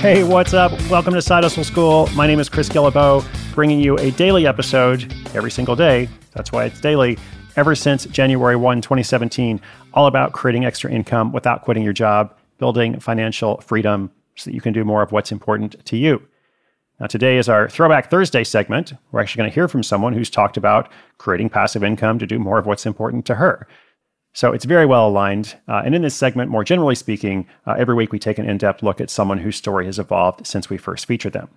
hey, what's up? Welcome to Side Hustle School. My name is Chris Guillebeau, bringing you a daily episode every single day. That's why it's daily, ever since January 1, 2017, all about creating extra income without quitting your job, building financial freedom so that you can do more of what's important to you. Now, today is our Throwback Thursday segment. We're actually going to hear from someone who's talked about creating passive income to do more of what's important to her. So it's very well aligned. Uh, and in this segment, more generally speaking, uh, every week we take an in depth look at someone whose story has evolved since we first featured them.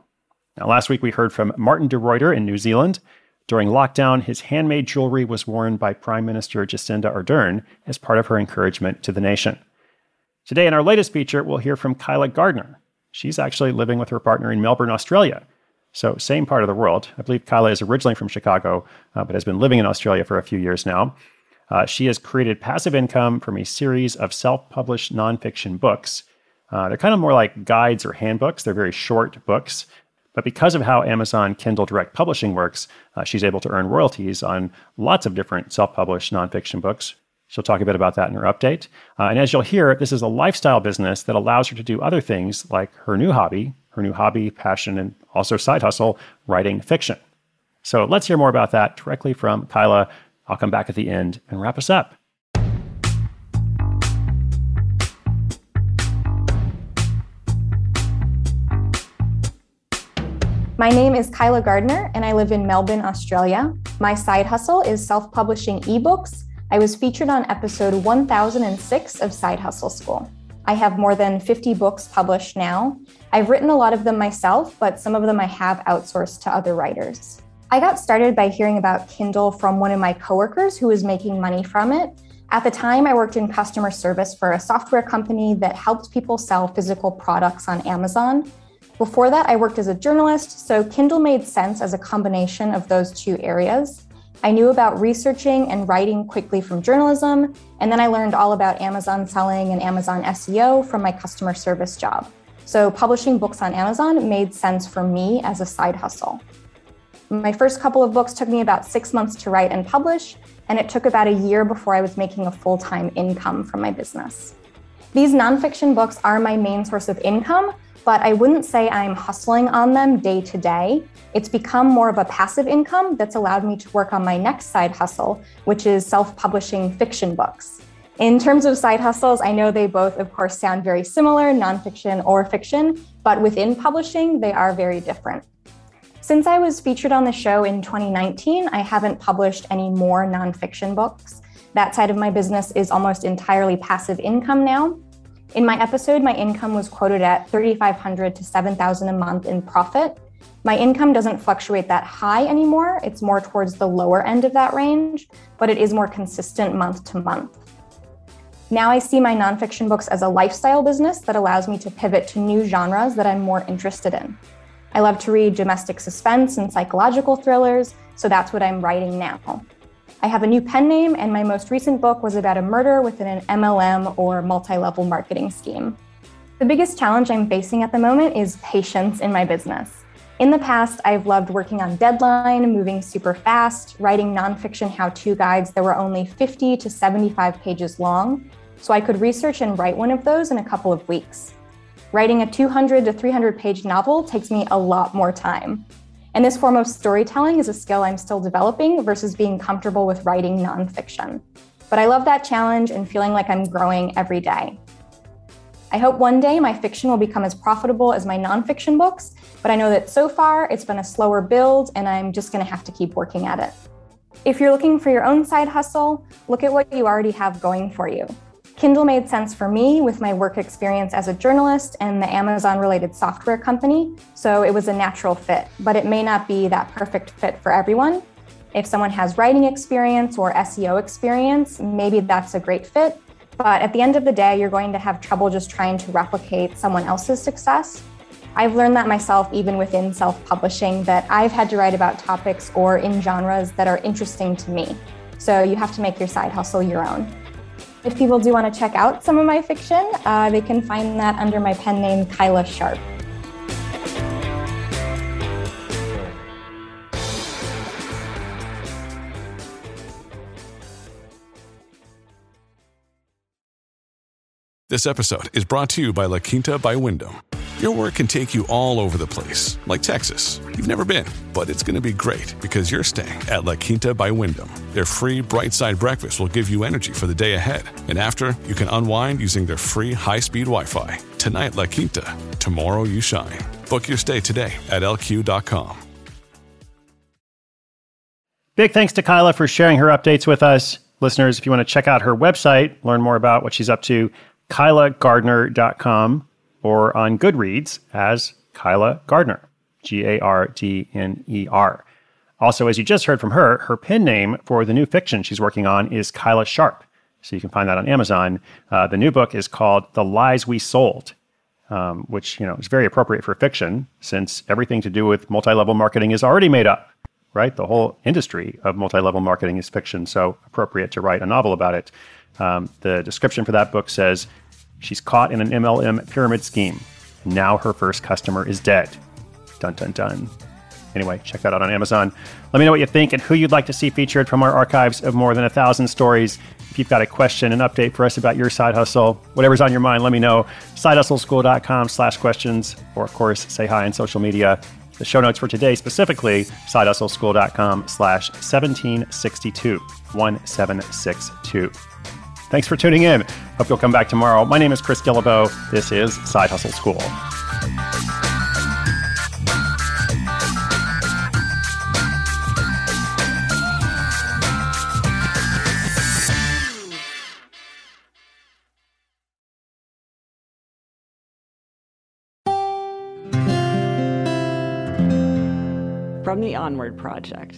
Now, last week we heard from Martin de Ruyter in New Zealand. During lockdown, his handmade jewelry was worn by Prime Minister Jacinda Ardern as part of her encouragement to the nation. Today, in our latest feature, we'll hear from Kyla Gardner. She's actually living with her partner in Melbourne, Australia. So, same part of the world. I believe Kyla is originally from Chicago, uh, but has been living in Australia for a few years now. Uh, she has created passive income from a series of self published nonfiction books. Uh, they're kind of more like guides or handbooks, they're very short books. But because of how Amazon Kindle Direct Publishing works, uh, she's able to earn royalties on lots of different self published nonfiction books. She'll talk a bit about that in her update. Uh, and as you'll hear, this is a lifestyle business that allows her to do other things like her new hobby, her new hobby, passion, and also side hustle, writing fiction. So let's hear more about that directly from Kyla. I'll come back at the end and wrap us up. My name is Kyla Gardner, and I live in Melbourne, Australia. My side hustle is self publishing ebooks. I was featured on episode 1006 of Side Hustle School. I have more than 50 books published now. I've written a lot of them myself, but some of them I have outsourced to other writers. I got started by hearing about Kindle from one of my coworkers who was making money from it. At the time, I worked in customer service for a software company that helped people sell physical products on Amazon. Before that, I worked as a journalist, so Kindle made sense as a combination of those two areas. I knew about researching and writing quickly from journalism, and then I learned all about Amazon selling and Amazon SEO from my customer service job. So, publishing books on Amazon made sense for me as a side hustle. My first couple of books took me about six months to write and publish, and it took about a year before I was making a full time income from my business. These nonfiction books are my main source of income, but I wouldn't say I'm hustling on them day to day. It's become more of a passive income that's allowed me to work on my next side hustle, which is self publishing fiction books. In terms of side hustles, I know they both, of course, sound very similar, nonfiction or fiction, but within publishing, they are very different. Since I was featured on the show in 2019, I haven't published any more nonfiction books. That side of my business is almost entirely passive income now. In my episode, my income was quoted at 3,500 to 7,000 a month in profit. My income doesn't fluctuate that high anymore. It's more towards the lower end of that range, but it is more consistent month to month. Now I see my nonfiction books as a lifestyle business that allows me to pivot to new genres that I'm more interested in. I love to read domestic suspense and psychological thrillers, so that's what I'm writing now. I have a new pen name, and my most recent book was about a murder within an MLM or multi level marketing scheme. The biggest challenge I'm facing at the moment is patience in my business. In the past, I've loved working on deadline, moving super fast, writing nonfiction how to guides that were only 50 to 75 pages long. so I could research and write one of those in a couple of weeks. Writing a 200 to 300 page novel takes me a lot more time. And this form of storytelling is a skill I'm still developing versus being comfortable with writing nonfiction. But I love that challenge and feeling like I'm growing every day. I hope one day my fiction will become as profitable as my nonfiction books, but I know that so far it's been a slower build and I'm just to have to keep working at it. If you're looking for your own side hustle, look at what you already have going for you. Kindle made sense for me with my work experience as a journalist and the Amazon related software company, so it was a natural fit, but it may not be that perfect fit for everyone. If someone has writing experience or SEO experience, maybe that's a great fit, but at the end of the day, you're going to have trouble just trying to replicate someone else's success. I've learned that myself, even within self publishing, that I've had to write about topics or in genres that are interesting to me. So you have to make your side hustle your own. If people do want to check out some of my fiction, uh, they can find that under my pen name, Kyla Sharp. This episode is brought to you by La Quinta by Wyndham. Your work can take you all over the place, like Texas. You've never been, but it's going to be great because you're staying at La Quinta by Wyndham. Their free bright side breakfast will give you energy for the day ahead. And after, you can unwind using their free high speed Wi Fi. Tonight, La Quinta. Tomorrow, you shine. Book your stay today at lq.com. Big thanks to Kyla for sharing her updates with us. Listeners, if you want to check out her website, learn more about what she's up to, kylagardner.com or on Goodreads as Kyla Gardner, G A R D N E R. Also, as you just heard from her, her pen name for the new fiction she's working on is Kyla Sharp. So you can find that on Amazon. Uh, the new book is called The Lies We Sold, um, which you know is very appropriate for fiction since everything to do with multi-level marketing is already made up. Right, the whole industry of multi-level marketing is fiction, so appropriate to write a novel about it. Um, the description for that book says she's caught in an MLM pyramid scheme. Now her first customer is dead. Dun dun dun. Anyway, check that out on Amazon. Let me know what you think and who you'd like to see featured from our archives of more than a thousand stories. If you've got a question, an update for us about your side hustle, whatever's on your mind, let me know. SideHustleSchool.com slash questions, or of course, say hi on social media. The show notes for today specifically, SideHustleSchool.com slash 1762, 1762. Thanks for tuning in. Hope you'll come back tomorrow. My name is Chris Guillebeau. This is Side Hustle School. From the Onward Project.